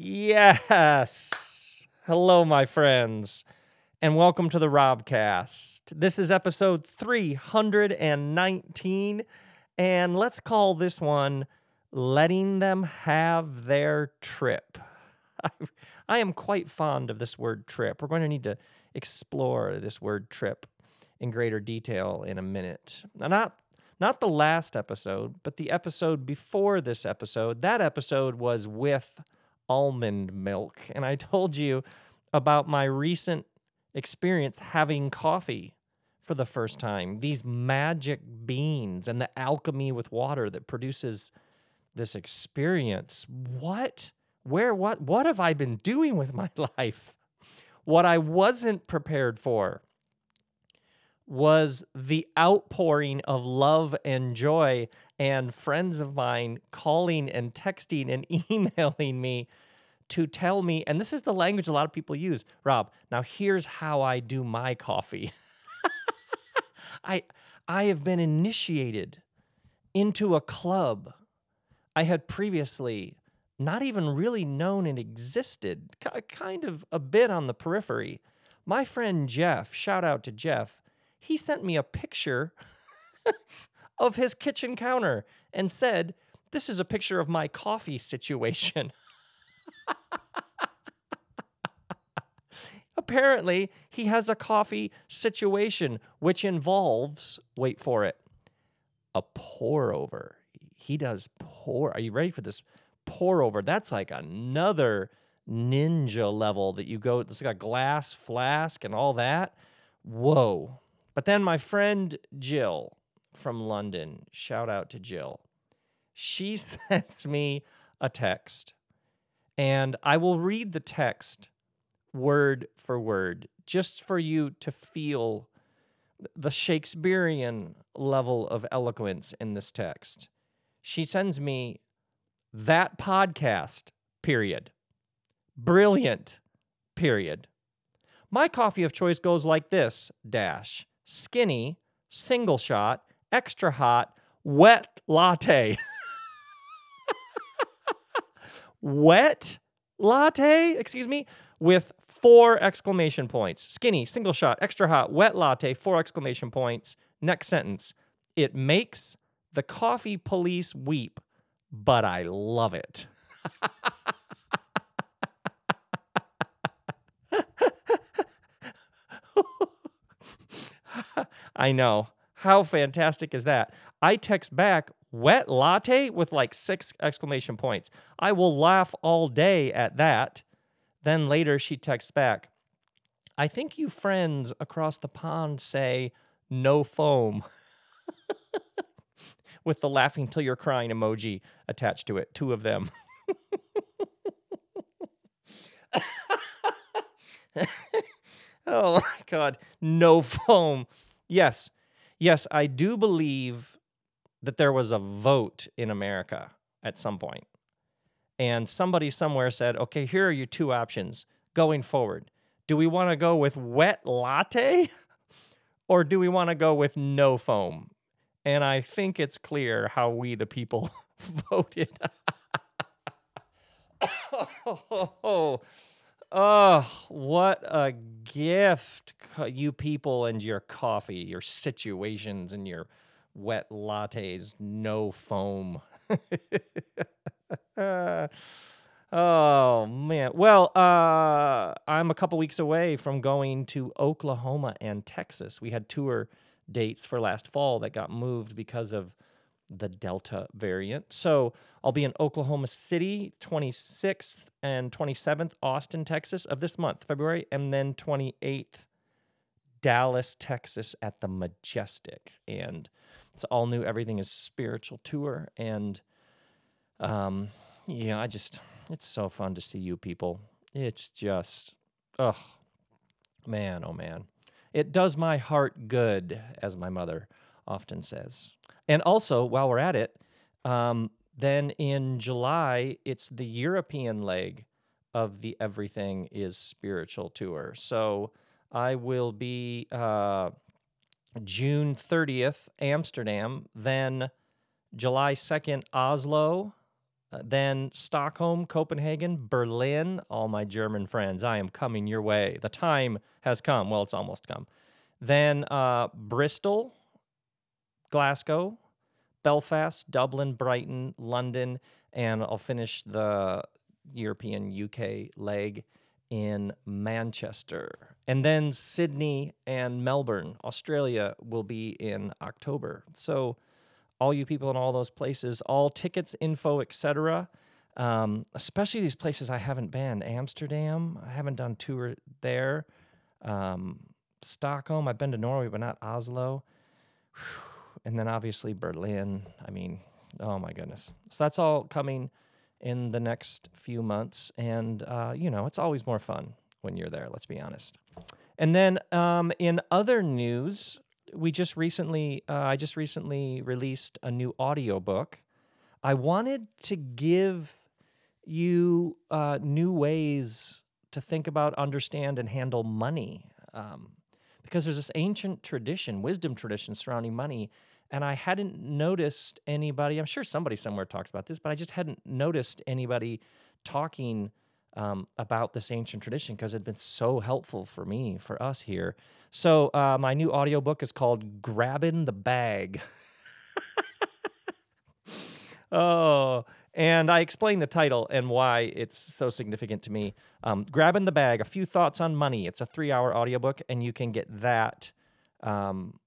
Yes. Hello, my friends, and welcome to the Robcast. This is episode 319, and let's call this one Letting Them Have Their Trip. I am quite fond of this word trip. We're going to need to explore this word trip in greater detail in a minute. Now, not not the last episode, but the episode before this episode. That episode was with almond milk. And I told you about my recent experience having coffee for the first time. These magic beans and the alchemy with water that produces this experience. What? Where? What? What have I been doing with my life? What I wasn't prepared for was the outpouring of love and joy and friends of mine calling and texting and emailing me to tell me and this is the language a lot of people use rob now here's how i do my coffee. I i have been initiated into a club i had previously not even really known it existed kind of a bit on the periphery. My friend jeff shout out to jeff he sent me a picture of his kitchen counter and said, This is a picture of my coffee situation. Apparently, he has a coffee situation which involves, wait for it, a pour over. He does pour. Are you ready for this? Pour over. That's like another ninja level that you go, it's like a glass flask and all that. Whoa. But then my friend Jill from London, shout out to Jill, she sends me a text. And I will read the text word for word just for you to feel the Shakespearean level of eloquence in this text. She sends me that podcast, period. Brilliant, period. My coffee of choice goes like this dash skinny, single shot, extra hot, wet latte. wet latte, excuse me, with four exclamation points. Skinny, single shot, extra hot, wet latte, four exclamation points. Next sentence. It makes the coffee police weep, but I love it. I know. How fantastic is that? I text back wet latte with like six exclamation points. I will laugh all day at that. Then later she texts back, I think you friends across the pond say no foam. with the laughing till you're crying emoji attached to it, two of them. oh my God, no foam. Yes, yes, I do believe that there was a vote in America at some point. And somebody somewhere said, okay, here are your two options going forward. Do we want to go with wet latte or do we want to go with no foam? And I think it's clear how we, the people, voted. oh, Oh, what a gift, you people and your coffee, your situations and your wet lattes, no foam. oh, man. Well, uh, I'm a couple weeks away from going to Oklahoma and Texas. We had tour dates for last fall that got moved because of the Delta variant. So I'll be in Oklahoma City 26th and 27th, Austin, Texas of this month, February, and then 28th, Dallas, Texas at the Majestic. And it's all new. Everything is spiritual tour. And um, yeah, I just, it's so fun to see you people. It's just, oh, man, oh man. It does my heart good, as my mother often says. And also, while we're at it, um, then in July, it's the European leg of the Everything is Spiritual tour. So I will be uh, June 30th, Amsterdam, then July 2nd, Oslo, Uh, then Stockholm, Copenhagen, Berlin. All my German friends, I am coming your way. The time has come. Well, it's almost come. Then uh, Bristol, Glasgow, Belfast, Dublin, Brighton, London, and I'll finish the European UK leg in Manchester. And then Sydney and Melbourne, Australia will be in October. So all you people in all those places, all tickets, info, etc. Um, especially these places I haven't been. Amsterdam, I haven't done tour there. Um, Stockholm, I've been to Norway, but not Oslo. Whew. And then obviously Berlin. I mean, oh my goodness. So that's all coming in the next few months. And, uh, you know, it's always more fun when you're there, let's be honest. And then um, in other news, we just recently, uh, I just recently released a new audiobook. I wanted to give you uh, new ways to think about, understand, and handle money. Um, because there's this ancient tradition, wisdom tradition surrounding money. And I hadn't noticed anybody, I'm sure somebody somewhere talks about this, but I just hadn't noticed anybody talking um, about this ancient tradition because it had been so helpful for me, for us here. So uh, my new audiobook is called Grabbing the Bag. oh, and I explain the title and why it's so significant to me. Um, Grabbing the Bag, A Few Thoughts on Money. It's a three hour audiobook, and you can get that um,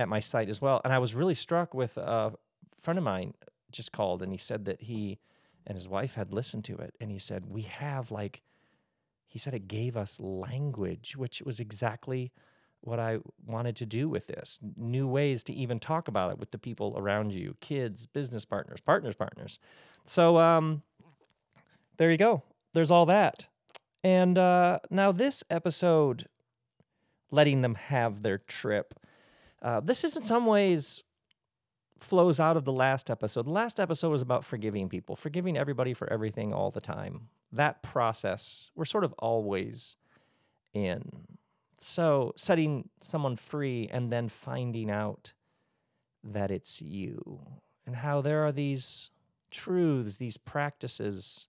at my site as well. And I was really struck with a friend of mine just called, and he said that he and his wife had listened to it. And he said, We have like, he said it gave us language, which was exactly what I wanted to do with this new ways to even talk about it with the people around you kids, business partners, partners, partners. So, um, there you go. There's all that. And uh, now, this episode, letting them have their trip, uh, this is in some ways flows out of the last episode. The last episode was about forgiving people, forgiving everybody for everything all the time. That process, we're sort of always in. So, setting someone free and then finding out that it's you, and how there are these truths, these practices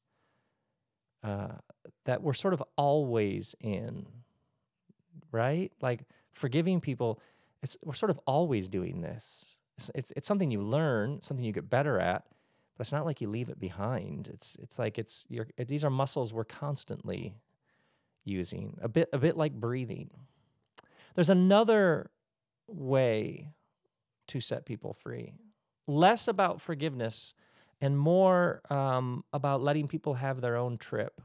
uh, that we're sort of always in, right? Like forgiving people, it's, we're sort of always doing this. It's, it's, it's something you learn, something you get better at, but it's not like you leave it behind. It's, it's like it's, you're, these are muscles we're constantly using, a bit, a bit like breathing. There's another way to set people free, less about forgiveness and more um, about letting people have their own trip.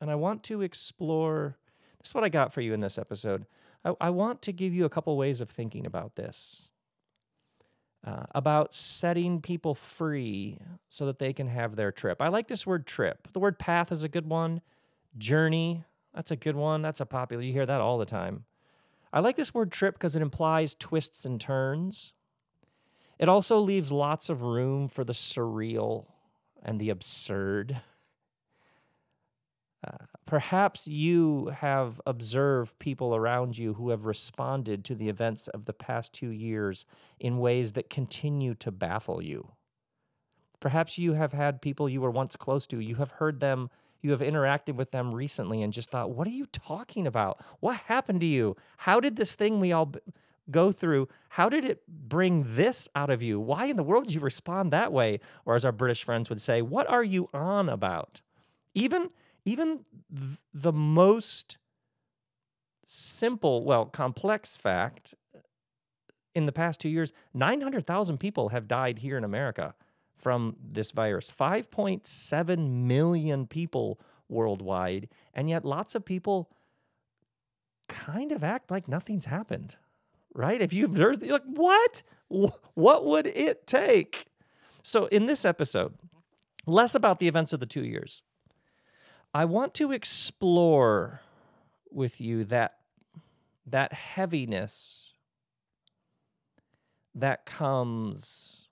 And I want to explore this is what I got for you in this episode. I, I want to give you a couple ways of thinking about this. Uh, about setting people free so that they can have their trip. I like this word trip. The word path is a good one. Journey, that's a good one. That's a popular, you hear that all the time. I like this word trip because it implies twists and turns. It also leaves lots of room for the surreal and the absurd. Uh, perhaps you have observed people around you who have responded to the events of the past two years in ways that continue to baffle you. Perhaps you have had people you were once close to, you have heard them, you have interacted with them recently and just thought, what are you talking about? What happened to you? How did this thing we all. Go through how did it bring this out of you why in the world did you respond that way or as our british friends would say what are you on about even even th- the most simple well complex fact uh, in the past 2 years 900,000 people have died here in America from this virus 5.7 million people worldwide and yet lots of people kind of act like nothing's happened right? If you there's you're like, what? What would it take? So in this episode, less about the events of the two years. I want to explore with you that that heaviness that comes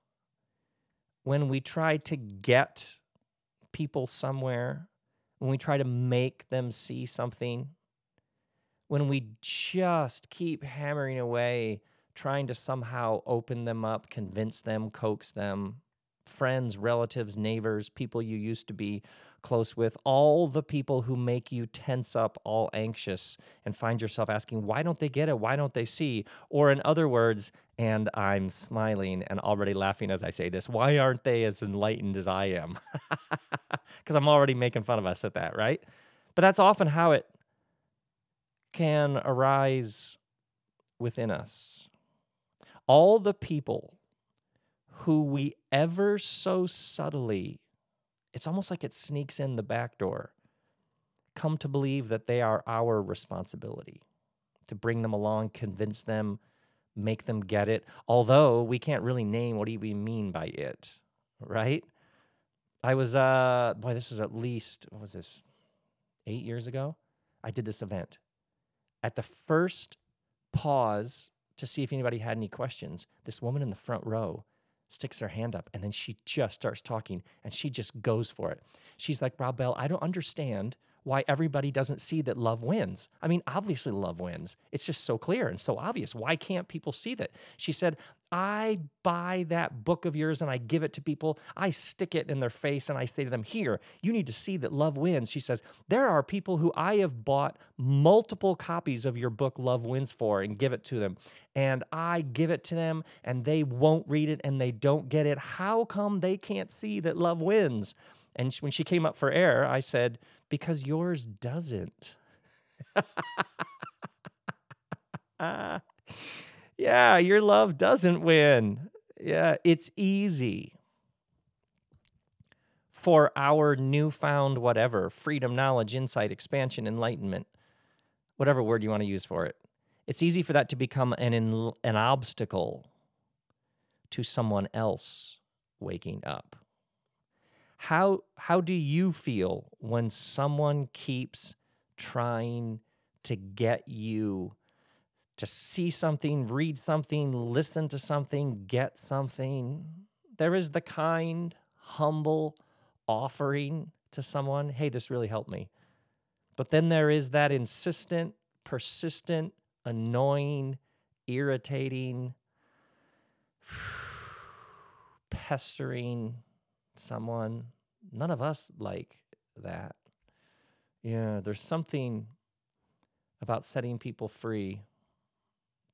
when we try to get people somewhere, when we try to make them see something when we just keep hammering away, trying to somehow open them up, convince them, coax them, friends, relatives, neighbors, people you used to be close with, all the people who make you tense up, all anxious, and find yourself asking, why don't they get it? Why don't they see? Or, in other words, and I'm smiling and already laughing as I say this, why aren't they as enlightened as I am? Because I'm already making fun of us at that, right? But that's often how it can arise within us. All the people who we ever so subtly, it's almost like it sneaks in the back door, come to believe that they are our responsibility to bring them along, convince them, make them get it. Although we can't really name what we mean by it, right? I was, uh, boy, this is at least, what was this, eight years ago? I did this event. At the first pause to see if anybody had any questions, this woman in the front row sticks her hand up and then she just starts talking and she just goes for it. She's like, Rob Bell, I don't understand why everybody doesn't see that love wins. I mean, obviously, love wins. It's just so clear and so obvious. Why can't people see that? She said, I buy that book of yours and I give it to people. I stick it in their face and I say to them, Here, you need to see that love wins. She says, There are people who I have bought multiple copies of your book, Love Wins, for and give it to them. And I give it to them and they won't read it and they don't get it. How come they can't see that love wins? And when she came up for air, I said, because yours doesn't. yeah, your love doesn't win. Yeah, it's easy for our newfound whatever freedom, knowledge, insight, expansion, enlightenment, whatever word you want to use for it. It's easy for that to become an, an obstacle to someone else waking up. How how do you feel when someone keeps trying to get you to see something, read something, listen to something, get something? There is the kind, humble offering to someone, "Hey, this really helped me." But then there is that insistent, persistent, annoying, irritating, pestering someone. None of us like that. Yeah, there's something about setting people free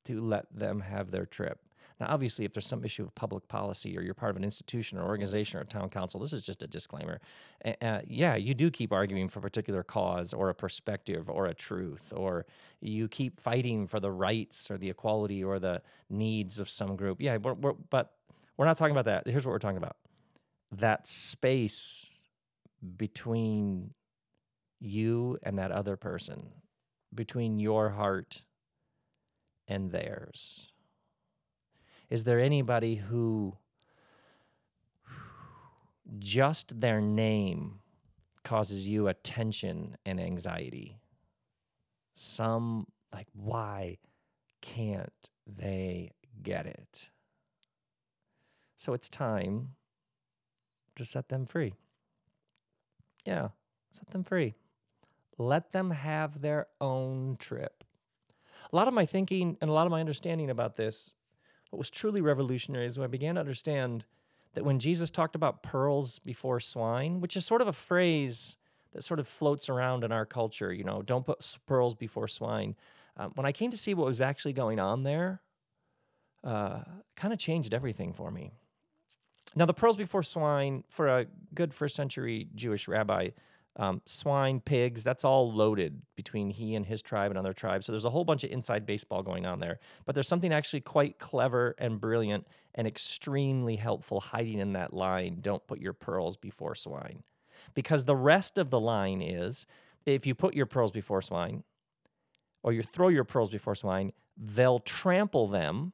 to let them have their trip. Now, obviously, if there's some issue of public policy or you're part of an institution or organization or a town council, this is just a disclaimer. Uh, yeah, you do keep arguing for a particular cause or a perspective or a truth, or you keep fighting for the rights or the equality or the needs of some group. Yeah, we're, we're, but we're not talking about that. Here's what we're talking about that space between you and that other person, between your heart and theirs? Is there anybody who just their name causes you a tension and anxiety? Some like, why can't they get it? So it's time to set them free. Yeah, set them free. Let them have their own trip. A lot of my thinking and a lot of my understanding about this, what was truly revolutionary is when I began to understand that when Jesus talked about pearls before swine, which is sort of a phrase that sort of floats around in our culture, you know, don't put pearls before swine. Um, when I came to see what was actually going on there, uh, kind of changed everything for me. Now, the pearls before swine, for a good first century Jewish rabbi, um, swine, pigs, that's all loaded between he and his tribe and other tribes. So there's a whole bunch of inside baseball going on there. But there's something actually quite clever and brilliant and extremely helpful hiding in that line don't put your pearls before swine. Because the rest of the line is if you put your pearls before swine or you throw your pearls before swine, they'll trample them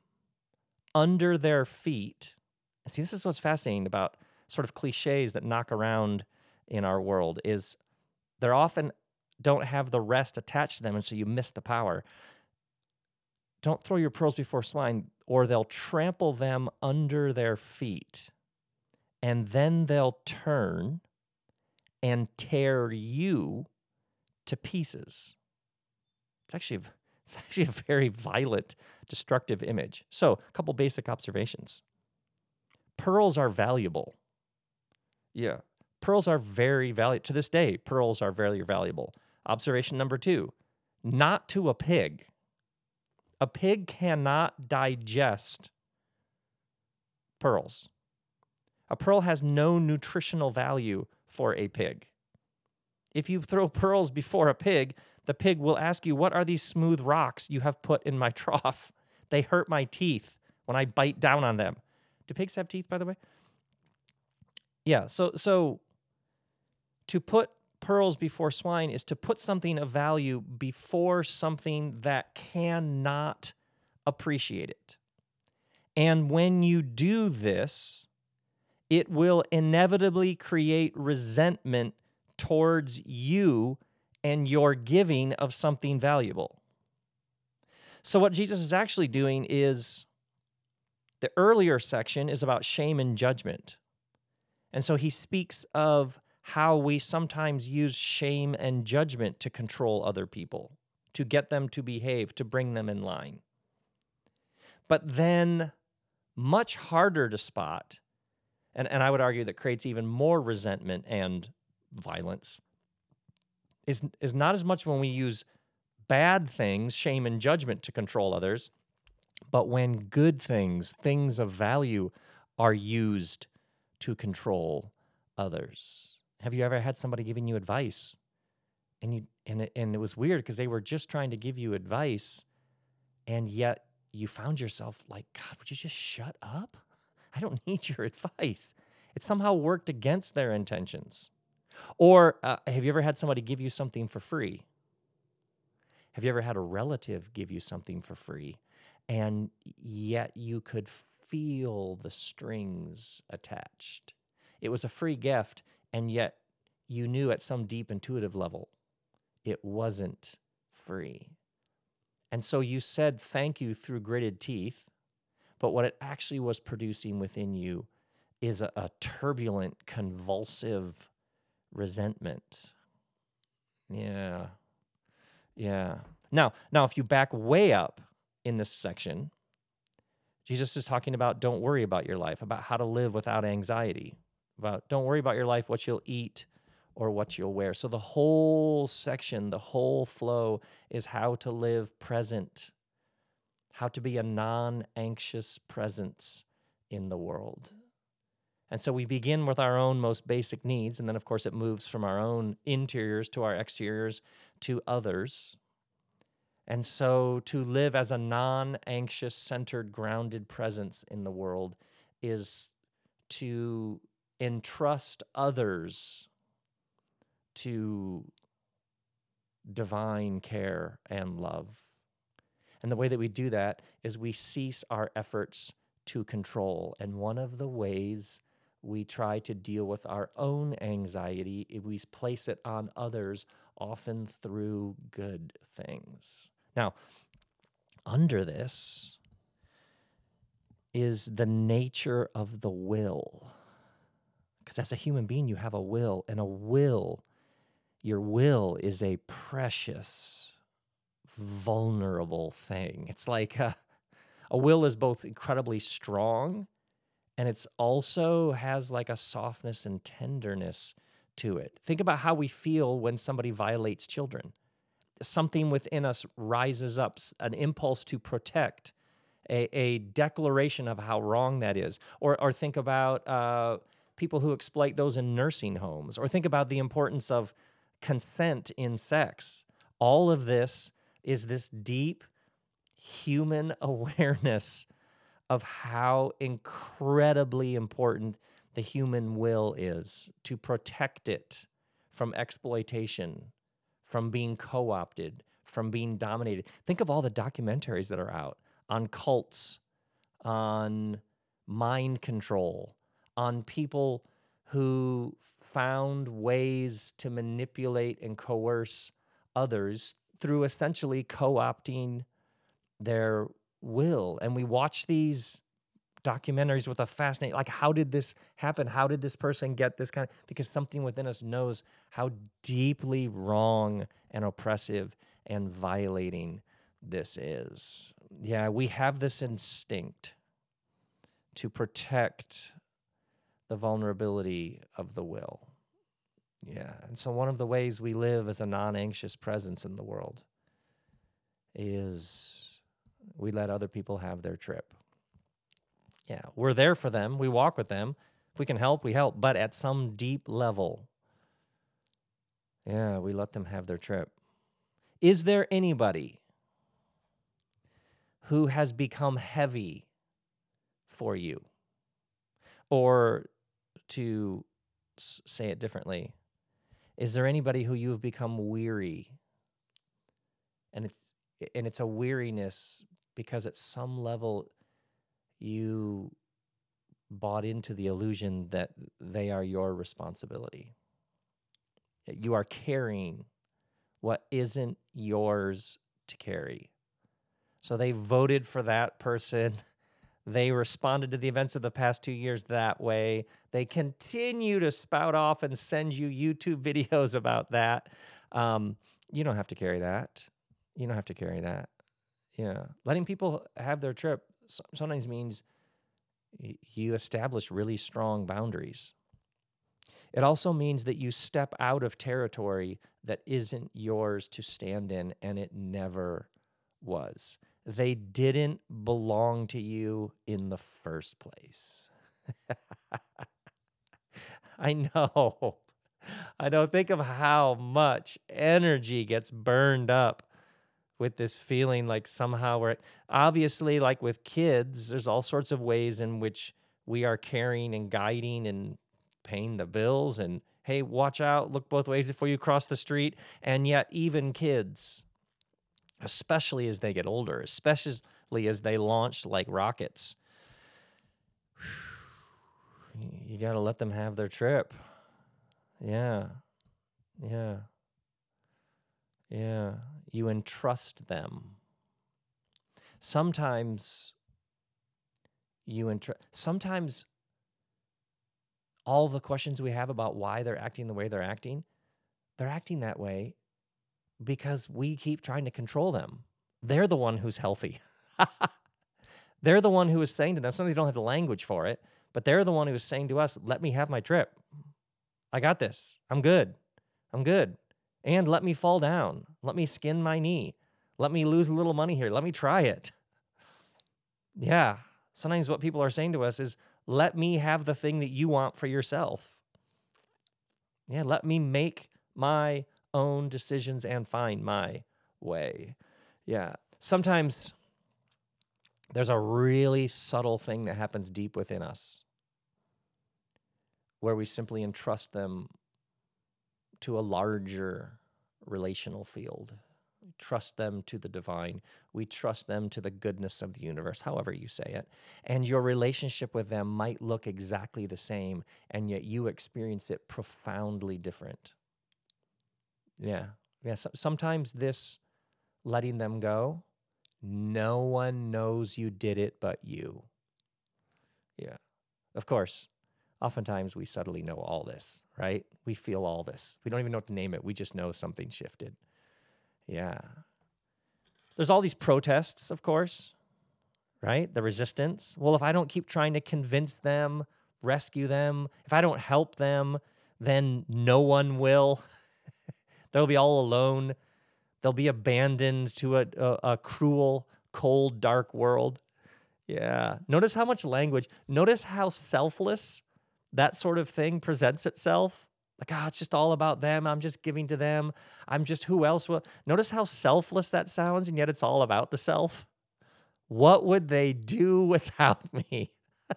under their feet See, this is what's fascinating about sort of cliches that knock around in our world is they're often don't have the rest attached to them, and so you miss the power. Don't throw your pearls before swine, or they'll trample them under their feet, and then they'll turn and tear you to pieces. It's actually it's actually a very violent, destructive image. So, a couple basic observations pearls are valuable. Yeah. Pearls are very valuable. To this day, pearls are very valuable. Observation number two not to a pig. A pig cannot digest pearls. A pearl has no nutritional value for a pig. If you throw pearls before a pig, the pig will ask you, What are these smooth rocks you have put in my trough? They hurt my teeth when I bite down on them. Do pigs have teeth, by the way? Yeah, so so to put pearls before swine is to put something of value before something that cannot appreciate it. And when you do this, it will inevitably create resentment towards you and your giving of something valuable. So, what Jesus is actually doing is the earlier section is about shame and judgment. And so he speaks of how we sometimes use shame and judgment to control other people, to get them to behave, to bring them in line. But then, much harder to spot, and, and I would argue that creates even more resentment and violence, is, is not as much when we use bad things, shame and judgment to control others, but when good things, things of value, are used to control others. Have you ever had somebody giving you advice? And you and it, and it was weird because they were just trying to give you advice and yet you found yourself like, God, would you just shut up? I don't need your advice. It somehow worked against their intentions. Or uh, have you ever had somebody give you something for free? Have you ever had a relative give you something for free and yet you could feel the strings attached? It was a free gift and yet you knew at some deep intuitive level it wasn't free. And so you said thank you through gritted teeth, but what it actually was producing within you is a, a turbulent, convulsive resentment. Yeah. Yeah. Now, now if you back way up in this section, Jesus is talking about don't worry about your life, about how to live without anxiety about don't worry about your life, what you'll eat or what you'll wear. So the whole section, the whole flow is how to live present, how to be a non anxious presence in the world. And so we begin with our own most basic needs, and then, of course, it moves from our own interiors to our exteriors to others. And so to live as a non anxious, centered, grounded presence in the world is to entrust others to divine care and love. And the way that we do that is we cease our efforts to control. And one of the ways we try to deal with our own anxiety, is we place it on others, often through good things. Now, under this is the nature of the will. Because as a human being, you have a will, and a will, your will is a precious, vulnerable thing. It's like a, a will is both incredibly strong and it's also has like a softness and tenderness to it. Think about how we feel when somebody violates children. Something within us rises up, an impulse to protect, a, a declaration of how wrong that is. Or, or think about uh, people who exploit those in nursing homes, or think about the importance of consent in sex. All of this is this deep human awareness of how incredibly important the human will is to protect it from exploitation, from being co opted, from being dominated. Think of all the documentaries that are out on cults, on mind control, on people who found ways to manipulate and coerce others through essentially co opting their will. And we watch these documentaries with a fascinating like how did this happen how did this person get this kind of because something within us knows how deeply wrong and oppressive and violating this is yeah we have this instinct to protect the vulnerability of the will. Yeah. And so, one of the ways we live as a non anxious presence in the world is we let other people have their trip. Yeah. We're there for them, we walk with them. If we can help, we help. But at some deep level, yeah, we let them have their trip. Is there anybody who has become heavy for you? Or to say it differently, is there anybody who you've become weary? And it's and it's a weariness because at some level you bought into the illusion that they are your responsibility. You are carrying what isn't yours to carry. So they voted for that person. They responded to the events of the past two years that way. They continue to spout off and send you YouTube videos about that. Um, you don't have to carry that. You don't have to carry that. Yeah. Letting people have their trip sometimes means you establish really strong boundaries. It also means that you step out of territory that isn't yours to stand in, and it never was. They didn't belong to you in the first place. I know. I know. Think of how much energy gets burned up with this feeling like somehow we're obviously like with kids, there's all sorts of ways in which we are caring and guiding and paying the bills and hey, watch out, look both ways before you cross the street. And yet, even kids, especially as they get older, especially as they launch like rockets, you got to let them have their trip. Yeah. Yeah. Yeah. You entrust them. Sometimes you entrust, sometimes all the questions we have about why they're acting the way they're acting, they're acting that way because we keep trying to control them. They're the one who's healthy. they're the one who is saying to them, sometimes they don't have the language for it, but they're the one who is saying to us, let me have my trip. I got this. I'm good. I'm good. And let me fall down. Let me skin my knee. Let me lose a little money here. Let me try it. Yeah. Sometimes what people are saying to us is, let me have the thing that you want for yourself. Yeah, let me make my own decisions and find my way. Yeah. Sometimes there's a really subtle thing that happens deep within us where we simply entrust them to a larger relational field. We trust them to the divine. We trust them to the goodness of the universe, however you say it. And your relationship with them might look exactly the same, and yet you experience it profoundly different. Yeah. Yeah. So, sometimes this letting them go, no one knows you did it but you. Yeah. Of course, oftentimes we subtly know all this, right? We feel all this. We don't even know what to name it. We just know something shifted. Yeah. There's all these protests, of course, right? The resistance. Well, if I don't keep trying to convince them, rescue them, if I don't help them, then no one will. They'll be all alone. They'll be abandoned to a, a, a cruel, cold, dark world. Yeah. Notice how much language, notice how selfless that sort of thing presents itself. Like, ah, oh, it's just all about them. I'm just giving to them. I'm just who else will. Notice how selfless that sounds, and yet it's all about the self. What would they do without me?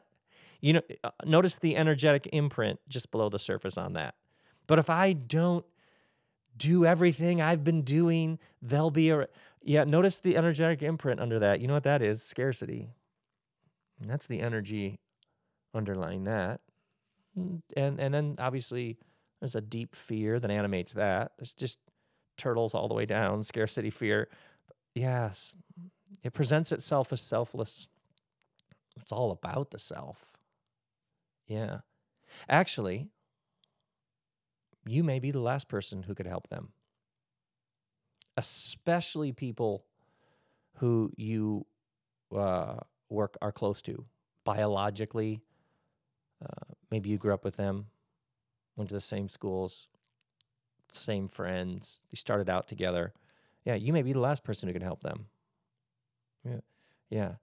you know, uh, notice the energetic imprint just below the surface on that. But if I don't do everything I've been doing, there'll be a. Yeah, notice the energetic imprint under that. You know what that is? Scarcity. And that's the energy underlying that. Mm, and and then obviously there's a deep fear that animates that. There's just turtles all the way down, scarcity fear. Yes, it presents itself as selfless. It's all about the self. Yeah. Actually, you may be the last person who could help them, especially people who you uh, work are close to biologically, Uh, maybe you grew up with them, went to the same schools, same friends. You started out together. Yeah, you may be the last person who can help them. Yeah. Yeah.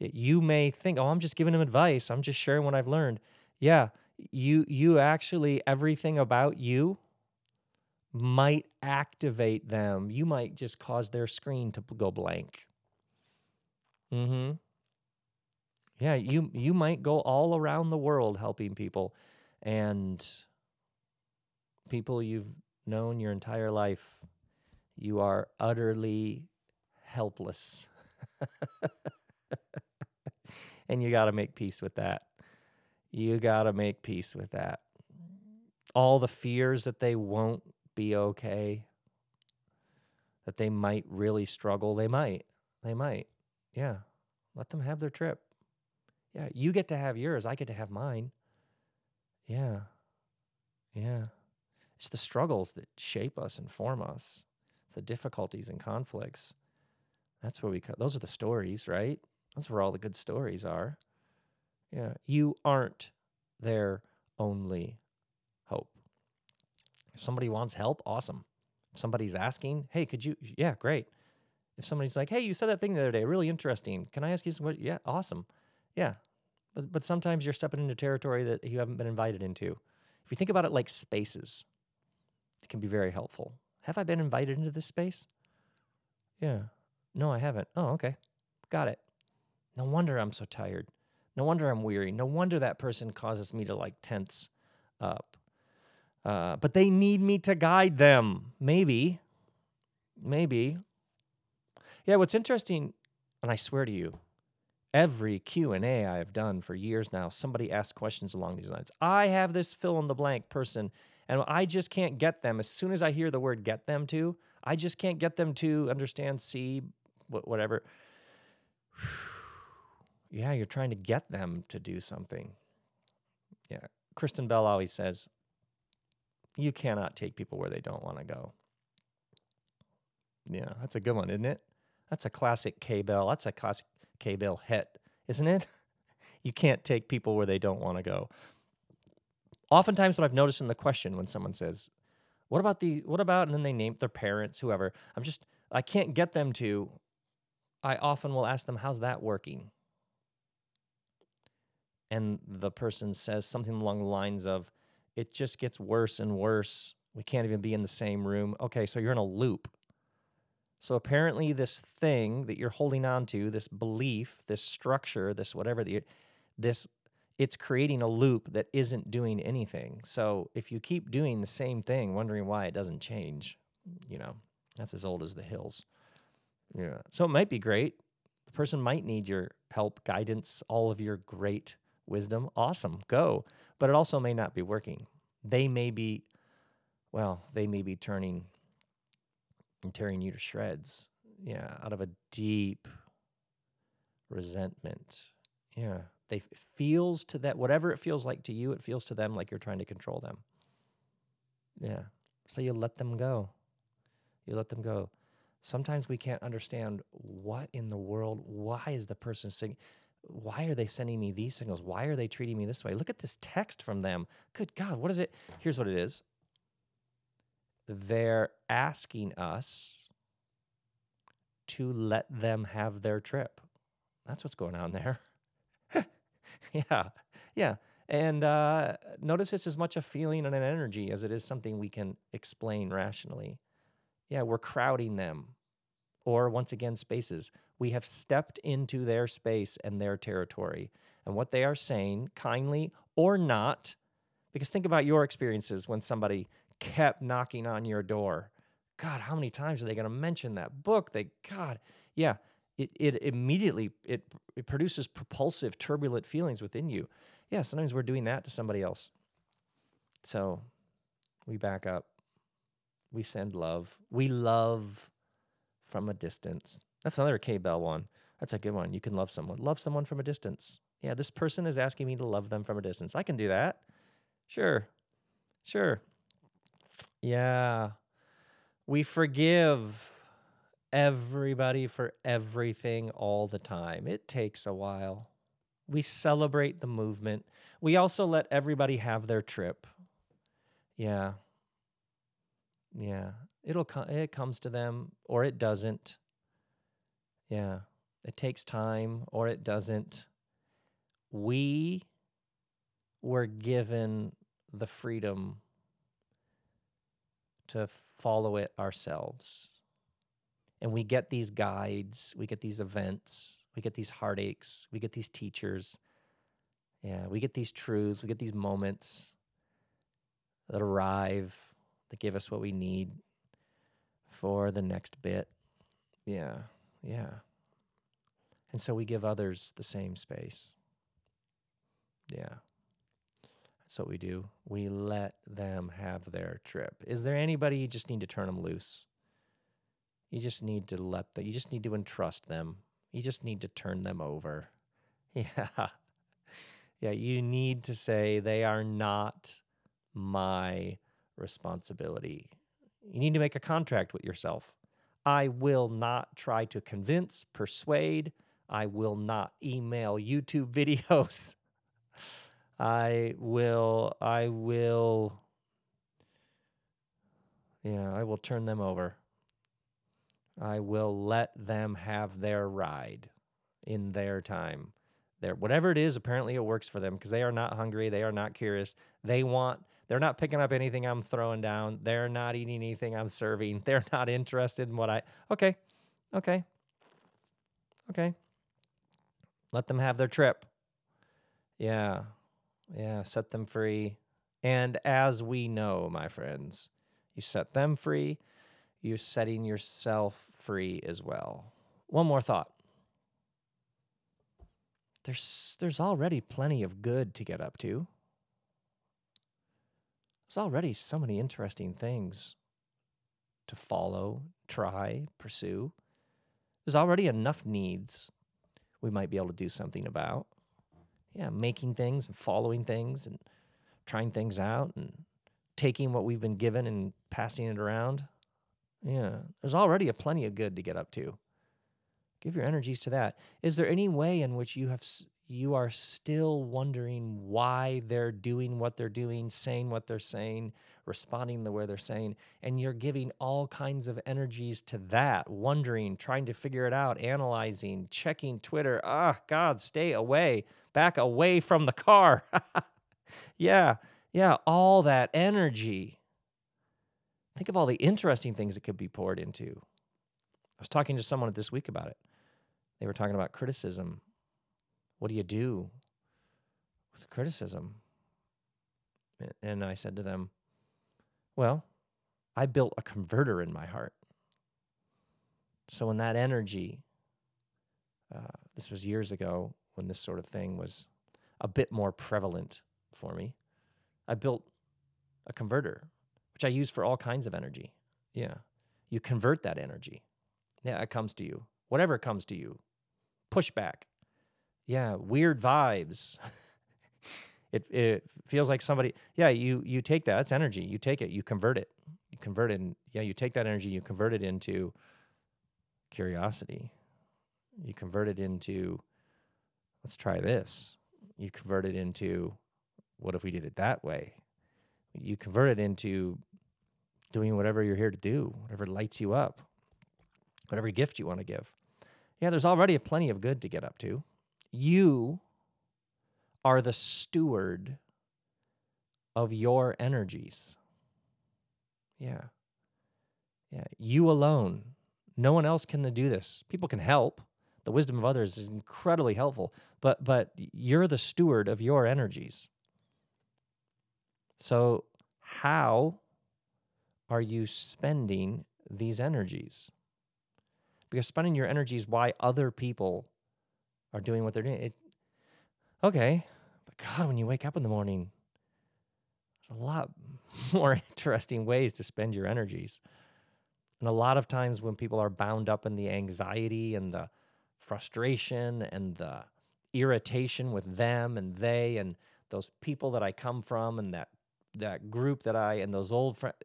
You may think, "Oh, I'm just giving them advice. I'm just sharing what I've learned." Yeah, you you actually everything about you might activate them. You might just cause their screen to go blank. Mhm. Yeah, you you might go all around the world helping people and people you've known your entire life you are utterly helpless. and you got to make peace with that. You got to make peace with that. All the fears that they won't be okay, that they might really struggle, they might. They might. Yeah. Let them have their trip. Yeah. You get to have yours. I get to have mine. Yeah. Yeah. It's the struggles that shape us and form us. It's the difficulties and conflicts. That's where we co- those are the stories, right? That's where all the good stories are. Yeah. You aren't their only hope. If somebody wants help, awesome. If somebody's asking, hey, could you yeah, great. If somebody's like, hey, you said that thing the other day, really interesting. Can I ask you some yeah, awesome. Yeah. But but sometimes you're stepping into territory that you haven't been invited into. If you think about it like spaces, it can be very helpful. Have I been invited into this space? Yeah. No, I haven't. Oh, okay. Got it. No wonder I'm so tired. No wonder I'm weary. No wonder that person causes me to like tense up. Uh, but they need me to guide them. Maybe. Maybe. Yeah, what's interesting, and I swear to you, every Q&A I have done for years now, somebody asks questions along these lines. I have this fill in the blank person and I just can't get them. As soon as I hear the word get them to, I just can't get them to understand, see, whatever. yeah, you're trying to get them to do something. Yeah. Kristen Bell always says, you cannot take people where they don't want to go. Yeah, that's a good one, isn't it? That's a classic K Bell. That's a classic K Bell hit, isn't it? You can't take people where they don't want to go. Oftentimes, what I've noticed in the question when someone says, "What about the? What about?" and then they name their parents, whoever. I'm just, I can't get them to. I often will ask them, "How's that working?" And the person says something along the lines of, "It just gets worse and worse. We can't even be in the same room." Okay, so you're in a loop. So apparently, this thing that you're holding on to, this belief, this structure, this whatever this, it's creating a loop that isn't doing anything. So if you keep doing the same thing, wondering why it doesn't change, you know, that's as old as the hills. Yeah. So it might be great. The person might need your help, guidance, all of your great wisdom. Awesome, go. But it also may not be working. They may be, well, they may be turning and tearing you to shreds. Yeah, out of a deep resentment. Yeah, they feels to that whatever it feels like to you, it feels to them like you're trying to control them. Yeah, so you let them go. You let them go. Sometimes we can't understand what in the world. Why is the person saying? Why are they sending me these signals? Why are they treating me this way? Look at this text from them. Good God, what is it? Here's what it is they're asking us to let them have their trip. That's what's going on there. yeah, yeah. And uh, notice it's as much a feeling and an energy as it is something we can explain rationally. Yeah, we're crowding them. Or once again, spaces. We have stepped into their space and their territory. And what they are saying, kindly or not, because think about your experiences when somebody kept knocking on your door. God, how many times are they going to mention that book? They, God, yeah, it, it immediately it, it produces propulsive, turbulent feelings within you. Yeah, sometimes we're doing that to somebody else. So we back up. We send love. We love from a distance. That's another K Bell one. That's a good one. You can love someone. Love someone from a distance. Yeah, this person is asking me to love them from a distance. I can do that. Sure. Sure. Yeah. We forgive everybody for everything all the time. It takes a while. We celebrate the movement. We also let everybody have their trip. Yeah. Yeah. It'll come it comes to them or it doesn't. Yeah. It takes time or it doesn't. We were given the freedom to follow it ourselves. And we get these guides, we get these events, we get these heartaches, we get these teachers. Yeah, we get these truths, we get these moments that arrive that give us what we need for the next bit. Yeah, yeah. And so we give others the same space. Yeah. That's what we do. We let them have their trip. Is there anybody you just need to turn them loose? You just need to let them, you just need to entrust them. You just need to turn them over. Yeah. Yeah, you need to say they are not my responsibility. You need to make a contract with yourself. I will not try to convince, persuade. I will not email YouTube videos. I will, I will, yeah, I will turn them over. I will let them have their ride in their time. Their, whatever it is, apparently it works for them because they are not hungry. They are not curious. They want, they're not picking up anything I'm throwing down. They're not eating anything I'm serving. They're not interested in what I, okay, okay, okay. Let them have their trip. Yeah. Yeah, set them free. And as we know, my friends, you set them free, you're setting yourself free as well. One more thought. There's there's already plenty of good to get up to. There's already so many interesting things to follow, try, pursue. There's already enough needs we might be able to do something about yeah, making things and following things and trying things out and taking what we've been given and passing it around. Yeah, there's already a plenty of good to get up to. Give your energies to that. Is there any way in which you have you are still wondering why they're doing what they're doing, saying what they're saying, responding the way they're saying, and you're giving all kinds of energies to that, wondering, trying to figure it out, analyzing, checking Twitter. Ah, oh, God, stay away, back away from the car. yeah, yeah, all that energy. Think of all the interesting things it could be poured into. I was talking to someone this week about it. They were talking about criticism what do you do with criticism? And I said to them, Well, I built a converter in my heart. So when that energy, uh, this was years ago when this sort of thing was a bit more prevalent for me, I built a converter, which I use for all kinds of energy. Yeah. You convert that energy. Yeah, it comes to you. Whatever comes to you, push back, yeah, weird vibes. it it feels like somebody. Yeah, you you take that. That's energy. You take it. You convert it. You convert it. And, yeah, you take that energy. You convert it into curiosity. You convert it into let's try this. You convert it into what if we did it that way? You convert it into doing whatever you're here to do, whatever lights you up, whatever gift you want to give. Yeah, there's already plenty of good to get up to. You are the steward of your energies. Yeah. Yeah. You alone. No one else can do this. People can help. The wisdom of others is incredibly helpful, but but you're the steward of your energies. So how are you spending these energies? Because spending your energies why other people are doing what they're doing. It, okay, but God, when you wake up in the morning, there's a lot more interesting ways to spend your energies. And a lot of times when people are bound up in the anxiety and the frustration and the irritation with them and they and those people that I come from and that that group that I and those old friends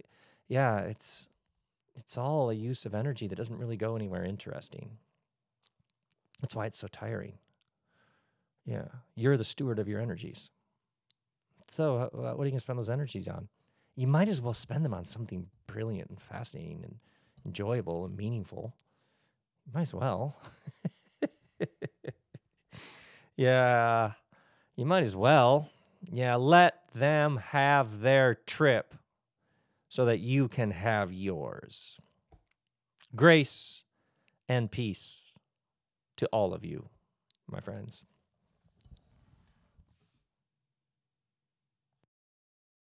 yeah it's it's all a use of energy that doesn't really go anywhere interesting that's why it's so tiring. Yeah, you're the steward of your energies. So, uh, what are you going to spend those energies on? You might as well spend them on something brilliant and fascinating and enjoyable and meaningful. Might as well. yeah, you might as well. Yeah, let them have their trip so that you can have yours. Grace and peace to all of you, my friends.